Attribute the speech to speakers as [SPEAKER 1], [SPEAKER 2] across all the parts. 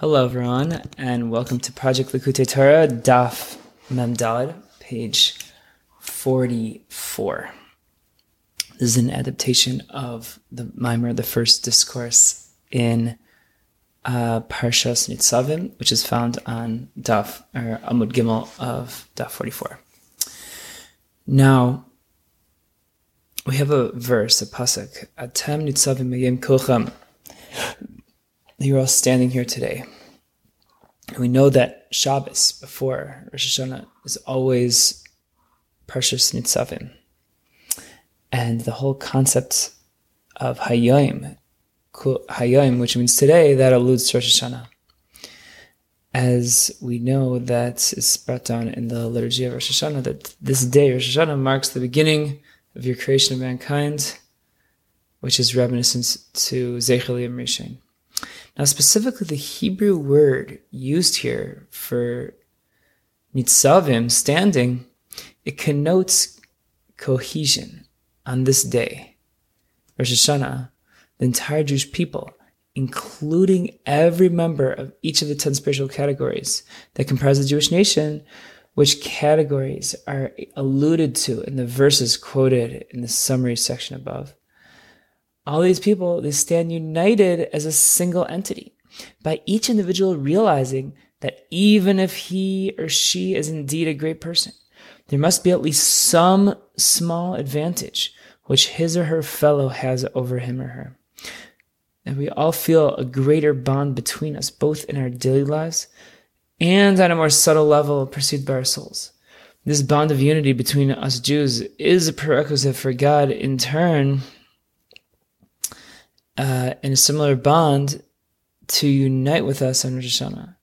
[SPEAKER 1] Hello, everyone, and welcome to Project Likkutei Torah, Daf Memdalad, page 44. This is an adaptation of the Maamar, the first discourse in uh, Parshas Nitzavim, which is found on Daf, or Amud Gimel of Daf 44. Now, we have a verse, a pasuk, Atem Nitzavim Hayom Kulchem, you're all standing here today. And we know that Shabbos before Rosh Hashanah is always Parshas Nitzavim. And the whole concept of Hayom, Hayom, which means today, that alludes to Rosh Hashanah. As we know that is brought down in the liturgy of Rosh Hashanah, that this day, Rosh Hashanah, marks the beginning of your creation of mankind, which is reminiscent to Zeichel Yom now, specifically, the Hebrew word used here for nitzavim, standing, it connotes cohesion on this day, Rosh Hashanah, the entire Jewish people, including every member of each of the 10 spiritual categories that comprise the Jewish nation, which categories are alluded to in the verses quoted in the summary section above all these people, they stand united as a single entity by each individual realizing that even if he or she is indeed a great person, there must be at least some small advantage which his or her fellow has over him or her. And we all feel a greater bond between us, both in our daily lives and on a more subtle level pursued by our souls. This bond of unity between us Jews is a prerequisite for God in turn uh, in a similar bond to unite with us on Rosh Hashanah.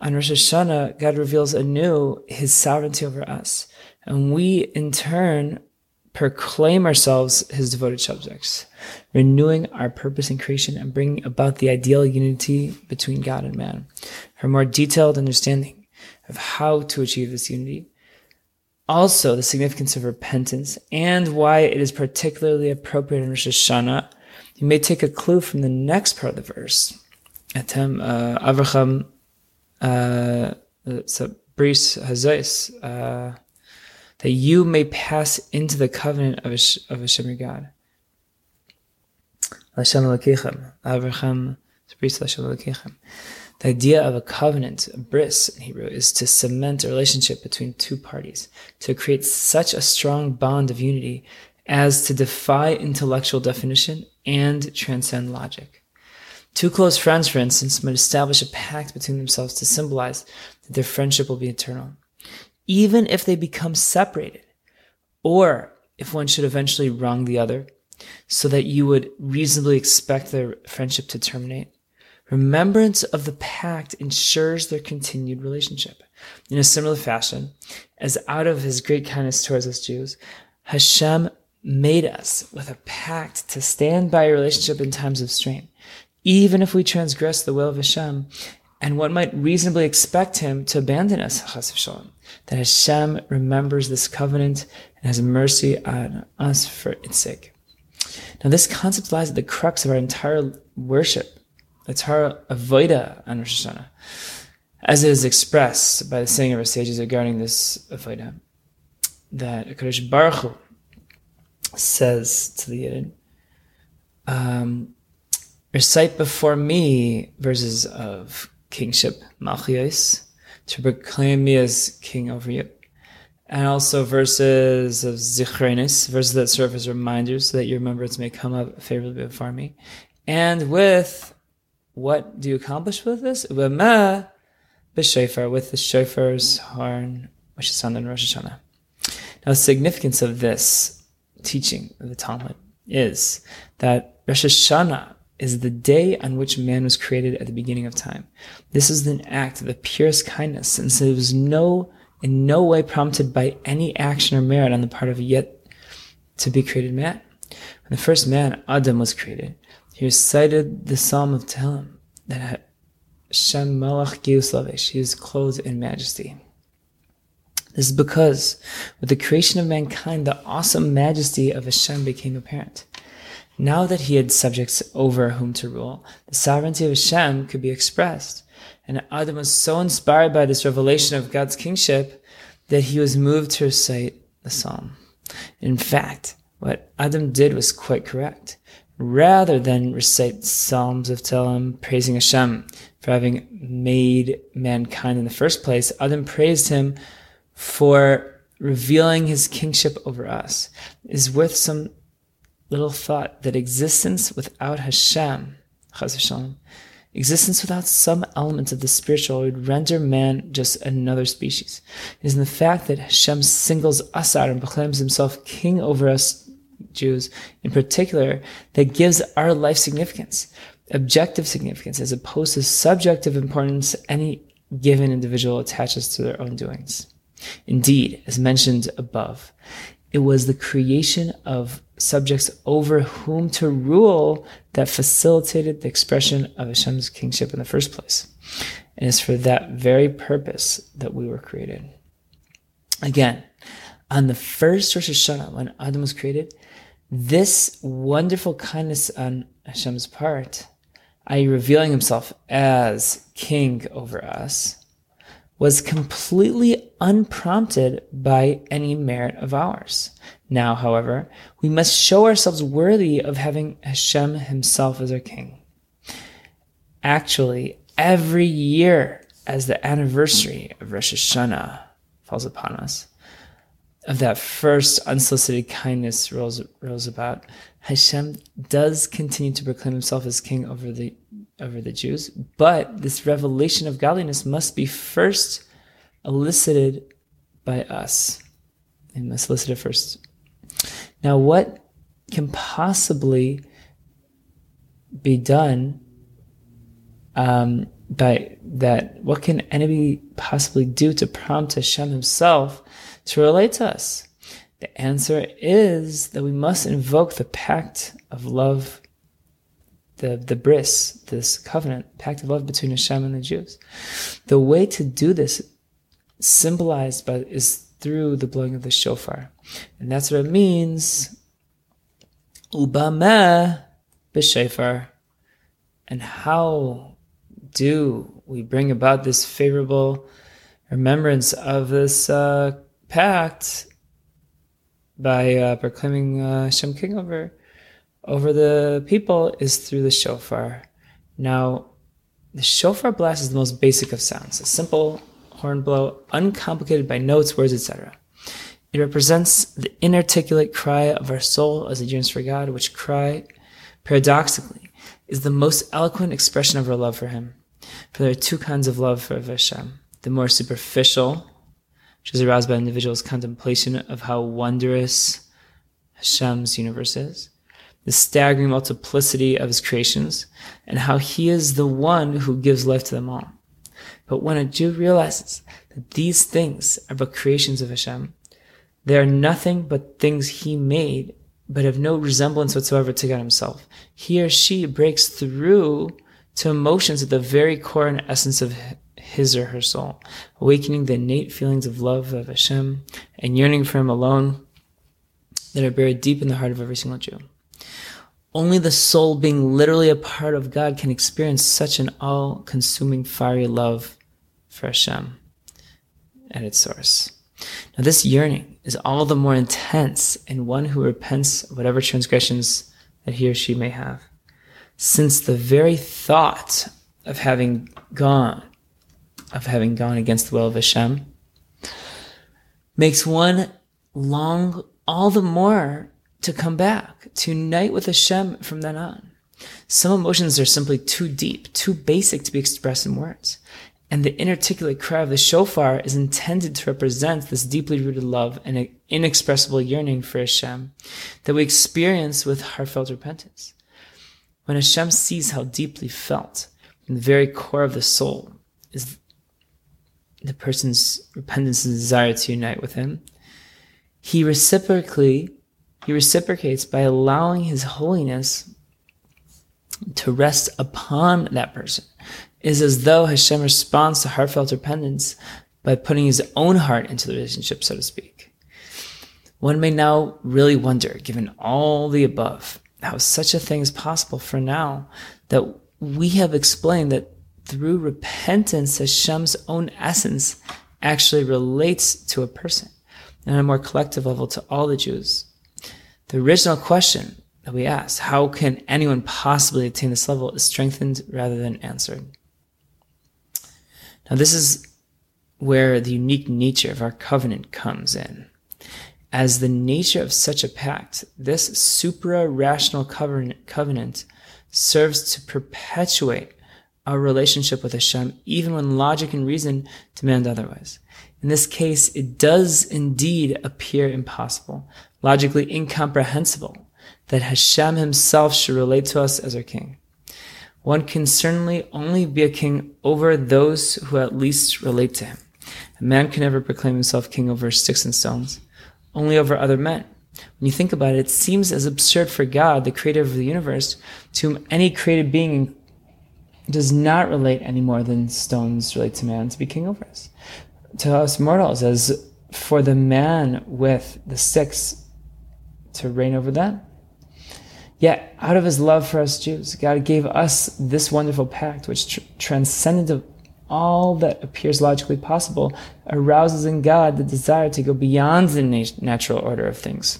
[SPEAKER 1] On Rosh Hashanah, God reveals anew his sovereignty over us. And we, in turn, proclaim ourselves his devoted subjects, renewing our purpose in creation and bringing about the ideal unity between God and man. For more detailed understanding of how to achieve this unity, also the significance of repentance and why it is particularly appropriate in Rosh Hashanah you may take a clue from the next part of the verse. Atem uh, Avraham uh, Bris Hazais uh, that you may pass into the covenant of, of Hashem your God. Lashem Elokechem Avraham Bris Lashem Elokechem. The idea of a covenant, a bris in Hebrew, is to cement a relationship between two parties, to create such a strong bond of unity as to defy intellectual definition and transcend logic. Two close friends, for instance, might establish a pact between themselves to symbolize that their friendship will be eternal, even if they become separated, or if one should eventually wrong the other, so that you would reasonably expect their friendship to terminate. Remembrance of the pact ensures their continued relationship. In a similar fashion, as out of his great kindness towards us Jews, Hashem made us with a pact to stand by a relationship in times of strain, even if we transgress the will of Hashem, and one might reasonably expect him to abandon us, that Hashem remembers this covenant and has mercy on us for its sake. Now, this concept lies at the crux of our entire worship, the entire avoida on Rosh Hashanah, as it is expressed by the saying of our sages regarding this avoida, that Kadosh Baruch Hu, says to the um, recite before me verses of kingship, Malchios, to proclaim me as king over you. And also verses of Zichronos, verses that serve as reminders so that your remembrance may come up favorably before me. And with what do you accomplish with this? With the shofar's horn, which is sounded in Rosh Hashanah. Now, the significance of this teaching of the Talmud is that Rosh Hashanah is the day on which man was created at the beginning of time. This is an act of the purest kindness, since it was no in no way prompted by any action or merit on the part of yet to be created man. When the first man, Adam, was created, he recited the Psalm of Tehillim that Shem Malach Gius he is clothed in majesty. This is because with the creation of mankind, the awesome majesty of Hashem became apparent. Now that he had subjects over whom to rule, the sovereignty of Hashem could be expressed. And Adam was so inspired by this revelation of God's kingship that he was moved to recite the psalm. In fact, what Adam did was quite correct. Rather than recite psalms of Tehillim praising Hashem for having made mankind in the first place, Adam praised him for revealing his kingship over us. is worth some little thought that existence without Hashem, existence without some element of the spiritual would render man just another species. It is in the fact that Hashem singles us out and proclaims himself king over us Jews in particular that gives our life significance, objective significance, as opposed to subjective importance any given individual attaches to their own doings. Indeed, as mentioned above, it was the creation of subjects over whom to rule that facilitated the expression of Hashem's kingship in the first place. And it's for that very purpose that we were created. Again, on the first Rosh Hashanah, when Adam was created, this wonderful kindness on Hashem's part, i.e., revealing himself as king over us, was completely unprompted by any merit of ours. Now, however, we must show ourselves worthy of having Hashem himself as our king. Actually, every year as the anniversary of Rosh Hashanah falls upon us, of that first unsolicited kindness rolls, rolls about, Hashem does continue to proclaim himself as king over the over the Jews, but this revelation of godliness must be first elicited by us. It must elicit it first. Now, what can possibly be done um, by that? What can anybody possibly do to prompt Hashem himself to relate to us? The answer is that we must invoke the pact of love, the, the bris, this covenant, pact of love between Hashem and the Jews. The way to do this, symbolized by, is through the blowing of the shofar. And that's what it means. Ubameh b'shofar. And how do we bring about this favorable remembrance of this uh, pact by uh, proclaiming uh, Hashem King over over the people is through the shofar. Now, the shofar blast is the most basic of sounds, a simple horn blow, uncomplicated by notes, words, etc. It represents the inarticulate cry of our soul as it yearns for God, which cry, paradoxically, is the most eloquent expression of our love for Him. For there are two kinds of love for Hashem the more superficial, which is aroused by an individual's contemplation of how wondrous Hashem's universe is, the staggering multiplicity of his creations, and how he is the one who gives life to them all. But when a Jew realizes that these things are but creations of Hashem, they are nothing but things he made, but have no resemblance whatsoever to God himself, he or she breaks through to emotions at the very core and essence of his or her soul, awakening the innate feelings of love of Hashem and yearning for Him alone that are buried deep in the heart of every single Jew. Only the soul, being literally a part of God, can experience such an all consuming fiery love for Hashem at its source. Now, this yearning is all the more intense in one who repents of whatever transgressions that he or she may have, since the very thought of having gone of having gone against the will of Hashem makes one long all the more to come back, to unite with Hashem from then on. Some emotions are simply too deep, too basic to be expressed in words. And the inarticulate cry of the shofar is intended to represent this deeply rooted love and inexpressible yearning for Hashem that we experience with heartfelt repentance. When Hashem sees how deeply felt in the very core of the soul is the person's repentance and desire to unite with him, he reciprocally he reciprocates by allowing his holiness to rest upon that person. It is as though Hashem responds to heartfelt repentance by putting his own heart into the relationship, so to speak. One may now really wonder, given all the above, how such a thing is possible for now that we have explained that through repentance, Hashem's own essence actually relates to a person and on a more collective level to all the Jews. The original question that we asked, how can anyone possibly attain this level, is strengthened rather than answered. Now, this is where the unique nature of our covenant comes in. As the nature of such a pact, this supra rational covenant serves to perpetuate our relationship with Hashem, even when logic and reason demand otherwise. In this case, it does indeed appear impossible, logically incomprehensible, that Hashem himself should relate to us as our king. One can certainly only be a king over those who at least relate to him. A man can never proclaim himself king over sticks and stones, only over other men. When you think about it, it seems as absurd for God, the creator of the universe, to whom any created being does not relate any more than stones relate to man, to be king over us. To us mortals, as for the man with the six to reign over them. Yet, out of his love for us Jews, God gave us this wonderful pact, which tr- transcended all that appears logically possible, arouses in God the desire to go beyond the nat- natural order of things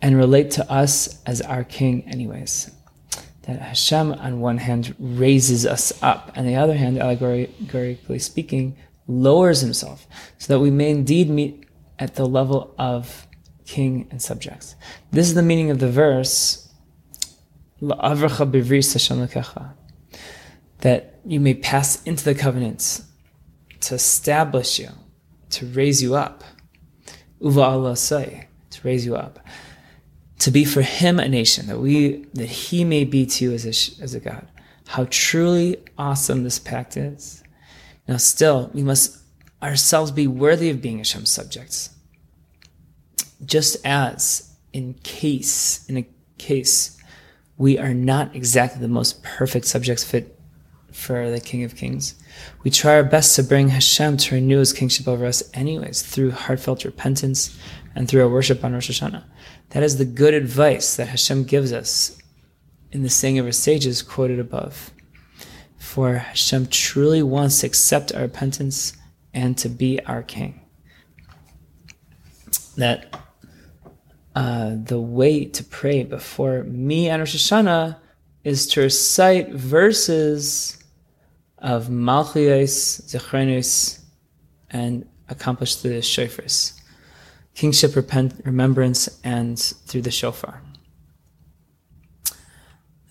[SPEAKER 1] and relate to us as our king, anyways. That Hashem, on one hand, raises us up, and the other hand, allegorically speaking, lowers himself, so that we may indeed meet at the level of king and subjects. This is the meaning of the verse, that you may pass into the covenants to establish you, to raise you up. To raise you up. To be for him a nation, that we that he may be to you as a, as a God. How truly awesome this pact is. Now still, we must ourselves be worthy of being Hashem's subjects just as in case, in a case, we are not exactly the most perfect subjects fit for the King of Kings. We try our best to bring Hashem to renew his kingship over us anyways, through heartfelt repentance and through our worship on Rosh Hashanah. That is the good advice that Hashem gives us in the saying of our sages quoted above. For Hashem truly wants to accept our repentance and to be our king. That uh, the way to pray before me and Rosh Hashanah is to recite verses of Malchios, Zichronos, and accomplish the shofars, kingship, repent, remembrance, and through the shofar.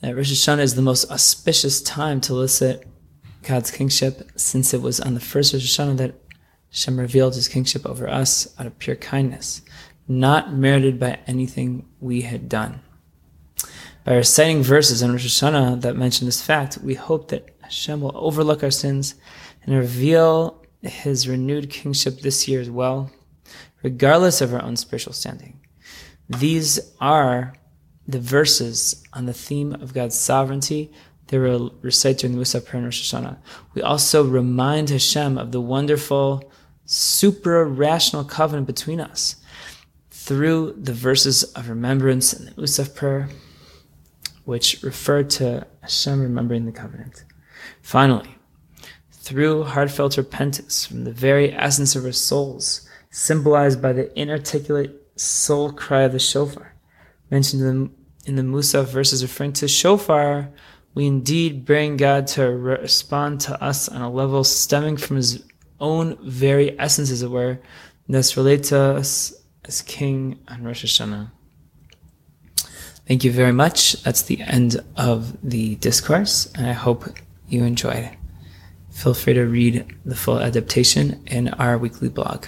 [SPEAKER 1] That Rosh Hashanah is the most auspicious time to elicit God's kingship, since it was on the first Rosh Hashanah that Hashem revealed his kingship over us out of pure kindness not merited by anything we had done. By reciting verses in Rosh Hashanah that mention this fact, we hope that Hashem will overlook our sins and reveal his renewed kingship this year as well, regardless of our own spiritual standing. These are the verses on the theme of God's sovereignty they were recite during the Musaf prayer in Rosh Hashanah. We also remind Hashem of the wonderful supra rational covenant between us through the verses of remembrance in the Musaf prayer, which refer to Hashem remembering the covenant. Finally, through heartfelt repentance from the very essence of our souls, symbolized by the inarticulate soul cry of the shofar, mentioned in the, in the Musaf verses referring to shofar, we indeed bring God to respond to us on a level stemming from his own very essence, as it were, and thus relate to us as king on Rosh Hashanah. Thank you very much. That's the end of the discourse, and I hope you enjoyed. Feel free to read the full adaptation in our weekly blog.